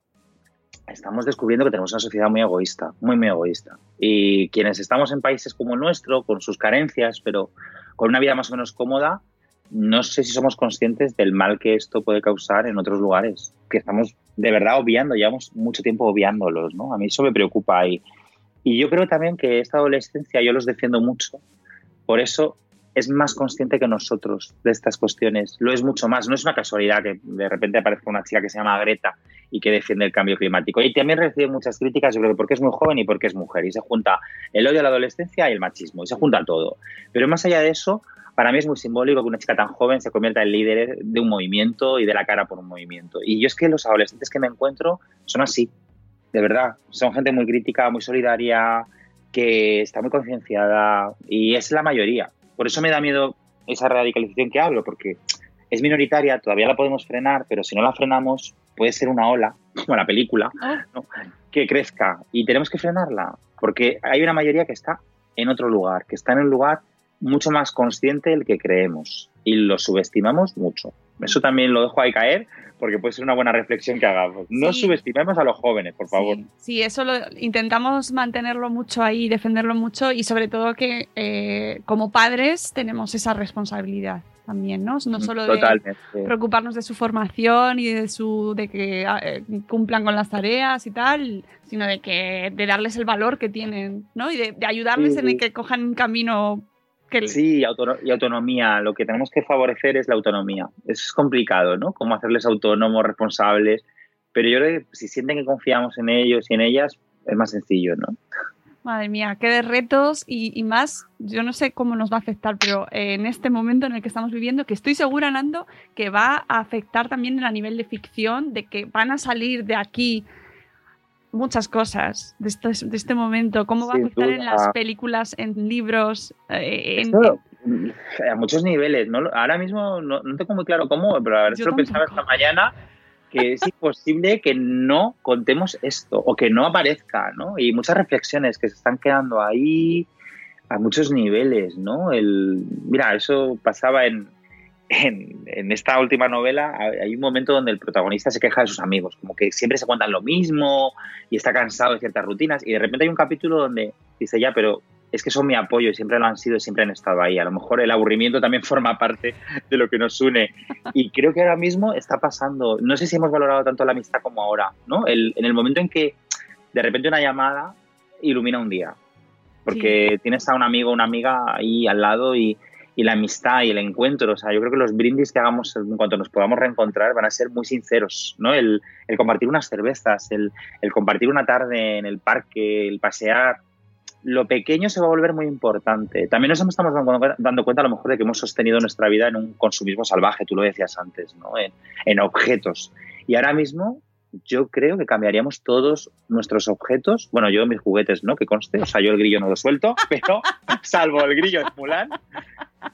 estamos descubriendo que tenemos una sociedad muy egoísta, muy, muy egoísta. Y quienes estamos en países como el nuestro, con sus carencias, pero con una vida más o menos cómoda, no sé si somos conscientes del mal que esto puede causar en otros lugares, que estamos de verdad obviando, llevamos mucho tiempo obviándolos, ¿no? A mí eso me preocupa y, y yo creo también que esta adolescencia yo los defiendo mucho, por eso es más consciente que nosotros de estas cuestiones, lo es mucho más, no es una casualidad que de repente aparezca una chica que se llama Greta y que defiende el cambio climático. Y también recibe muchas críticas, yo creo que porque es muy joven y porque es mujer. Y se junta el odio a la adolescencia y el machismo, y se junta todo. Pero más allá de eso, para mí es muy simbólico que una chica tan joven se convierta en líder de un movimiento y de la cara por un movimiento. Y yo es que los adolescentes que me encuentro son así, de verdad. Son gente muy crítica, muy solidaria, que está muy concienciada y es la mayoría. Por eso me da miedo esa radicalización que hablo, porque es minoritaria, todavía la podemos frenar, pero si no la frenamos puede ser una ola, como la película, que crezca y tenemos que frenarla, porque hay una mayoría que está en otro lugar, que está en un lugar mucho más consciente del que creemos y lo subestimamos mucho. Eso también lo dejo ahí caer porque puede ser una buena reflexión que hagamos. No subestimemos a los jóvenes, por favor. Sí, eso lo intentamos mantenerlo mucho ahí, defenderlo mucho y sobre todo que eh, como padres tenemos esa responsabilidad también, ¿no? No solo de preocuparnos de su formación y de su de que ah, eh, cumplan con las tareas y tal, sino de que de darles el valor que tienen, ¿no? Y de, ayudarles en el que cojan un camino Sí, y autonomía. Lo que tenemos que favorecer es la autonomía. es complicado, ¿no? Cómo hacerles autónomos, responsables. Pero yo creo que si sienten que confiamos en ellos y en ellas, es más sencillo, ¿no? Madre mía, qué de retos y, más, yo no sé cómo nos va a afectar, pero en este momento en el que estamos viviendo, que estoy segura, Nando, que va a afectar también a nivel de ficción, de que van a salir de aquí muchas cosas de este, de este momento, cómo va a afectar en las películas, en libros, eh, a muchos niveles. ¿no? Ahora mismo no, tengo muy claro cómo, pero a ver, lo pensaba esta mañana que es imposible que no contemos esto o que no aparezca, ¿no? Y muchas reflexiones que se están quedando ahí a muchos niveles, ¿no? El, mira, eso pasaba en, en, esta última novela hay un momento donde el protagonista se queja de sus amigos, como que siempre se cuentan lo mismo y está cansado de ciertas rutinas y de repente hay un capítulo donde dice ya, pero es que son mi apoyo y siempre lo han sido y siempre han estado ahí. A lo mejor el aburrimiento también forma parte de lo que nos une y creo que ahora mismo está pasando, no sé si hemos valorado tanto la amistad como ahora, ¿no? El, en el momento en que de repente una llamada ilumina un día, porque tienes a un amigo o una amiga ahí al lado y y la amistad y el encuentro. O sea, yo creo que los brindis que hagamos en cuanto nos podamos reencontrar van a ser muy sinceros, ¿no? El, el compartir unas cervezas, el, el, compartir una tarde en el parque, el pasear. Lo pequeño se va a volver muy importante. También nos estamos dando, cuenta a lo mejor de que hemos sostenido nuestra vida en un consumismo salvaje, tú lo decías antes, ¿no? En, en objetos. Y ahora mismo yo creo que cambiaríamos todos nuestros objetos. Bueno, yo mis juguetes, ¿no? Que conste, o sea, yo el grillo no lo suelto, pero salvo el grillo de Mulan,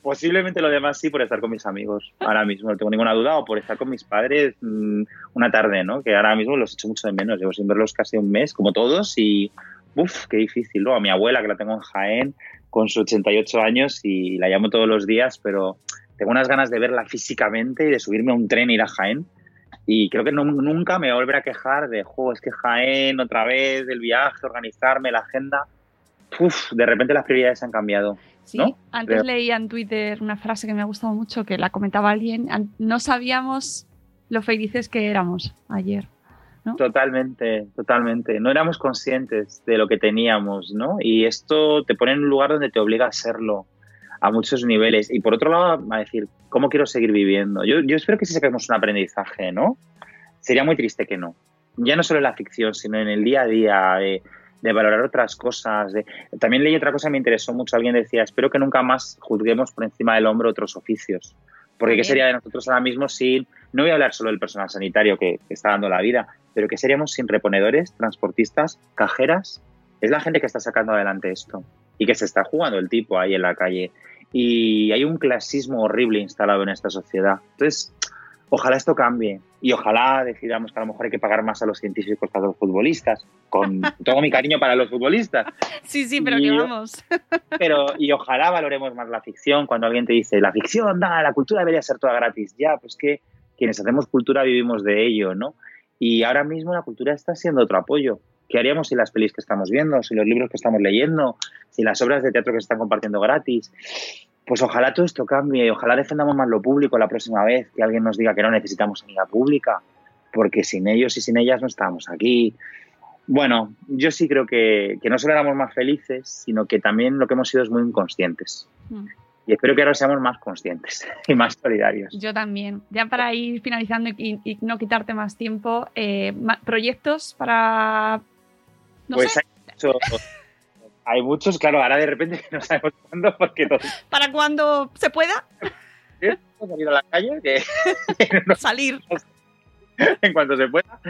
posiblemente lo demás sí por estar con mis amigos ahora mismo, no tengo ninguna duda, o por estar con mis padres mm, una tarde, ¿no? Que ahora mismo los echo mucho de menos, llevo sin verlos casi un mes, como todos, y uff, qué difícil, ¿no? A mi abuela, que la tengo en Jaén, con sus 88 años, y la llamo todos los días, pero tengo unas ganas de verla físicamente y de subirme a un tren e ir a Jaén y creo que nunca me volveré a quejar de, jo, es que Jaén otra vez, el viaje, organizarme, la agenda. Uf, de repente las prioridades han cambiado. Sí, antes leía en Twitter una frase que me ha gustado mucho, que la comentaba alguien, no sabíamos lo felices que éramos ayer. ¿no? Totalmente, totalmente. No éramos conscientes de lo que teníamos, ¿no? Y esto te pone en un lugar donde te obliga a serlo a muchos niveles. Y por otro lado, a decir, ¿cómo quiero seguir viviendo? Yo, yo espero que sí saquemos un aprendizaje, ¿no? Sería muy triste que no. Ya no solo en la ficción, sino en el día a día, de, valorar otras cosas. De... También leí otra cosa que me interesó mucho. Alguien decía, espero que nunca más juzguemos por encima del hombro otros oficios. Porque ¿qué sería de nosotros ahora mismo sin, no voy a hablar solo del personal sanitario que, que está dando la vida, pero ¿qué seríamos sin reponedores, transportistas, cajeras? Es la gente que está sacando adelante esto y que se está jugando el tipo ahí en la calle y hay un clasismo horrible instalado en esta sociedad. Entonces, ojalá esto cambie y ojalá decidamos que a lo mejor hay que pagar más a los científicos que a los futbolistas, con todo mi cariño para los futbolistas. Sí, sí, pero que vamos. Pero, y ojalá valoremos más la ficción cuando alguien te dice, la ficción, da, la cultura debería ser toda gratis. Ya, pues que quienes hacemos cultura vivimos de ello, ¿no? Y ahora mismo la cultura está siendo otro apoyo. ¿Qué haríamos si las pelis que estamos viendo, si los libros que estamos leyendo, si las obras de teatro que se están compartiendo gratis? Pues ojalá todo esto cambie, ojalá defendamos más lo público la próxima vez, que alguien nos diga que no necesitamos sanidad pública, porque sin ellos y sin ellas no estamos aquí. Bueno, yo sí creo que, que no solo éramos más felices, sino que también lo que hemos sido es muy inconscientes. Mm. y espero que ahora seamos más conscientes y más solidarios. Yo también. Ya para ir finalizando y, y no quitarte más tiempo, eh, proyectos para... No pues sé. Hay, muchos, hay muchos, claro, ahora de repente no sabemos cuándo porque todo... ¿Para cuando se pueda? Salir a la calle, que... Salir. en cuanto se pueda.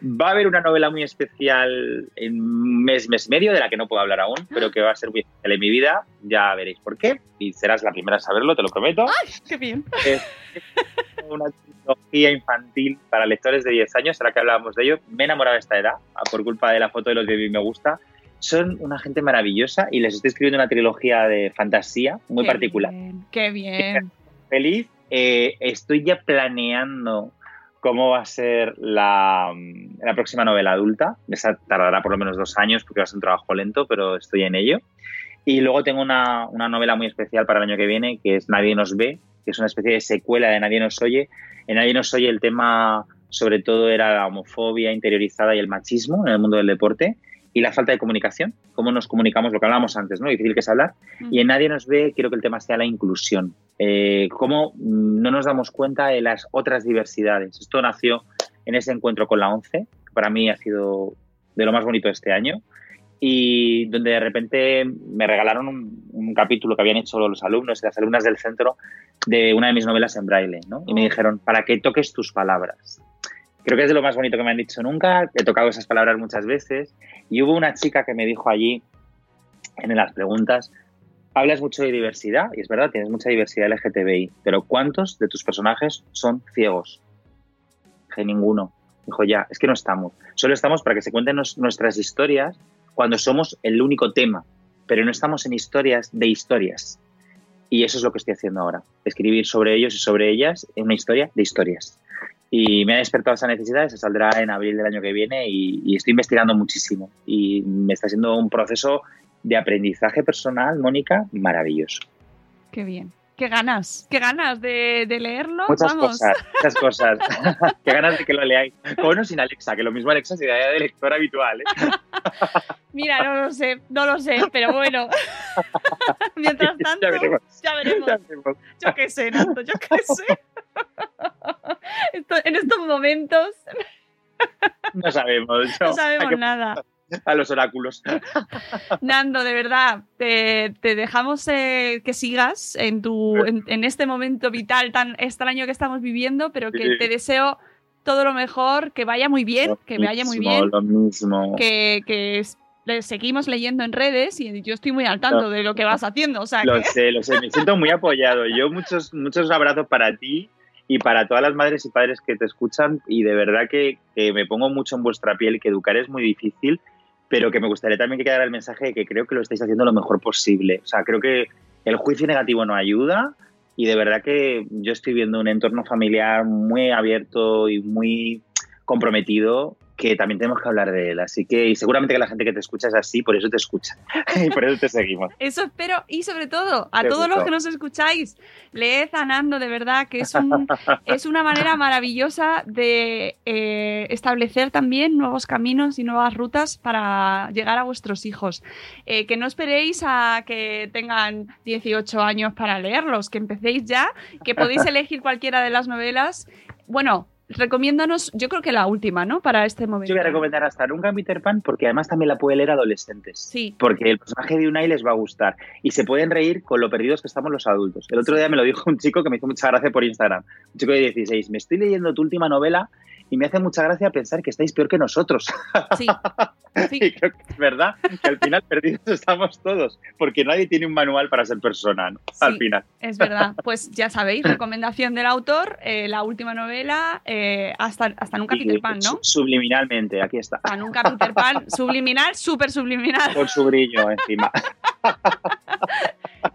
Va a haber una novela muy especial en un mes, mes y medio, de la que no puedo hablar aún, pero que va a ser muy especial en mi vida. Ya veréis por qué. Y serás la primera a saberlo, te lo prometo. ¡Ay, qué bien! Es una trilogía infantil para lectores de 10 años, ahora que hablábamos de ello. Me he enamorado de esta edad, por culpa de la foto de los de me gusta. Son una gente maravillosa y les estoy escribiendo una trilogía de fantasía muy qué particular. Bien, ¡Qué bien! Feliz. Eh, estoy ya planeando cómo va a ser la, la, próxima novela adulta. Esa tardará por lo menos dos años porque va a ser un trabajo lento, pero estoy en ello. Y luego tengo una, una, novela muy especial para el año que viene, que es Nadie nos ve, que es una especie de secuela de Nadie nos oye. En Nadie nos oye el tema sobre todo era la homofobia interiorizada y el machismo en el mundo del deporte y la falta de comunicación, cómo nos comunicamos, lo que hablábamos antes, ¿no? Difícil que es hablar. Y en Nadie nos ve, quiero que el tema sea la inclusión. Eh, cómo no nos damos cuenta de las otras diversidades. Esto nació en ese encuentro con la ONCE, que para mí ha sido de lo más bonito de este año, y donde de repente me regalaron un, un capítulo que habían hecho los alumnos y las alumnas del centro de una de mis novelas en braille, ¿no? Y me dijeron, para que toques tus palabras. Creo que es de lo más bonito que me han dicho nunca. He tocado esas palabras muchas veces. Y hubo una chica que me dijo allí, en las preguntas, hablas mucho de diversidad, y es verdad, tienes mucha diversidad LGTBI, pero ¿cuántos de tus personajes son ciegos? Dije, ninguno. Dijo, ya, es que no estamos. Solo estamos para que se cuenten nos, nuestras historias cuando somos el único tema, pero no estamos en historias de historias. Y eso es lo que estoy haciendo ahora, escribir sobre ellos y sobre ellas una historia de historias. Y me ha despertado esa necesidad, se saldrá en abril del año que viene y, y estoy investigando muchísimo. Y me está siendo un proceso de aprendizaje personal, Mónica, maravilloso. Qué bien. Qué ganas, qué ganas de, de leerlo. Muchas Vamos. cosas, muchas cosas. qué ganas de que lo leáis. Con o sin Alexa, que lo mismo Alexa sería de lector habitual. ¿eh? Mira, no lo sé, no lo sé, pero bueno. Mientras tanto, ya veremos. Ya veremos. Ya veremos. Yo qué sé, Nando, yo qué sé. Esto, en estos momentos No sabemos. no sabemos nada. A los oráculos. Nando, de verdad, te, te dejamos eh, que sigas en, tu, en, en, este momento vital tan extraño que estamos viviendo, pero que Sí. te deseo todo lo mejor, que vaya muy bien, que vaya muy bien, Lo mismo. que, que seguimos leyendo en redes y yo estoy muy al tanto Lo- de lo que vas haciendo. O sea, Lo que sé, lo sé. Me siento muy apoyado. Yo muchos, muchos abrazos para ti y para todas las madres y padres que te escuchan y de verdad que, que me pongo mucho en vuestra piel que educar es muy difícil, pero que me gustaría también que quedara el mensaje de que creo que lo estáis haciendo lo mejor posible. O sea, creo que el juicio negativo no ayuda y de verdad que yo estoy viendo un entorno familiar muy abierto y muy comprometido que también tenemos que hablar de él. Así que, y seguramente que la gente que te escucha es así, por eso te escucha y por eso te seguimos. Eso espero y sobre todo a todos los que nos escucháis, leed a Nando de verdad que es, un, es una manera maravillosa de eh, establecer también nuevos caminos y nuevas rutas para llegar a vuestros hijos. Eh, que no esperéis a que tengan 18 años para leerlos, que empecéis ya, que podéis elegir cualquiera de las novelas. Bueno, recomiéndanos, yo creo que la última, ¿no? Para este momento. Yo voy a recomendar hasta nunca Peter Pan porque además también la puede leer adolescentes. Sí. Porque el personaje de Unai les va a gustar y se pueden reír con lo perdidos que estamos los adultos. El otro día me lo dijo un chico que me hizo mucha gracia por Instagram, un chico de 16. Me estoy leyendo tu última novela y me hace mucha gracia pensar que estáis peor que nosotros. Sí. y creo que es verdad que al final perdidos estamos todos porque nadie tiene un manual para ser persona, ¿no? Al Sí. final. Es verdad, pues ya sabéis, recomendación del autor, eh, la última novela, eh, hasta, hasta nunca Peter Pan, ¿no? su- Subliminalmente, aquí está. Hasta nunca Peter Pan, subliminal, súper subliminal. Con su brillo encima.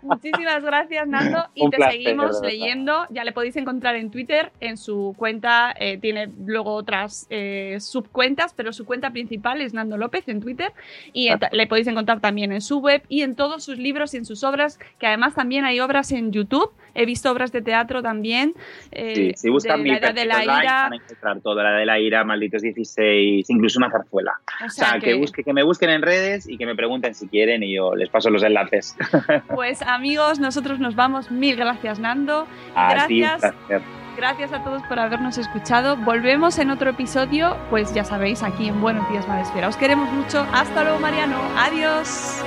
Muchísimas gracias, Nando, y Un te placer, seguimos leyendo. Ya le podéis encontrar en Twitter, en su cuenta, eh, tiene luego otras eh, subcuentas, pero su cuenta principal es Nando López en Twitter, y en- le podéis encontrar también en su web y en todos sus libros y en sus obras, que además también hay obras en YouTube. He visto obras de teatro también. eh, Sí, si buscan de mi la edad de la ira. van a encontrar todo, la de la ira, malditos 16, incluso una zarzuela. O O sea, sea que, busque, que me busquen en redes y que me pregunten si quieren y yo les paso los enlaces. Pues amigos amigos, nosotros nos vamos. Mil gracias, Nando. A ti, un gracias. Gracias a todos por habernos escuchado. Volvemos en otro episodio, pues ya sabéis, aquí en Buenos Días Madresfera. Os queremos mucho. Hasta luego, Mariano. Adiós.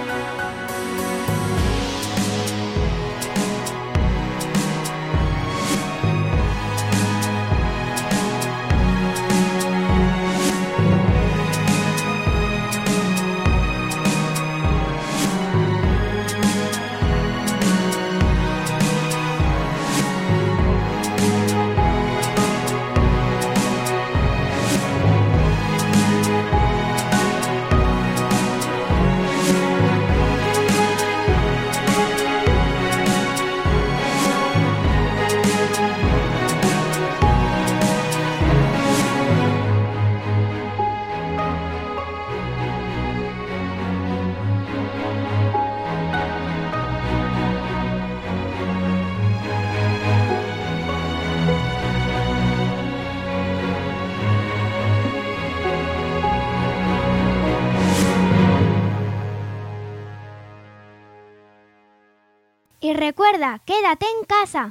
Recuerda, quédate en casa.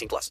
18 plus.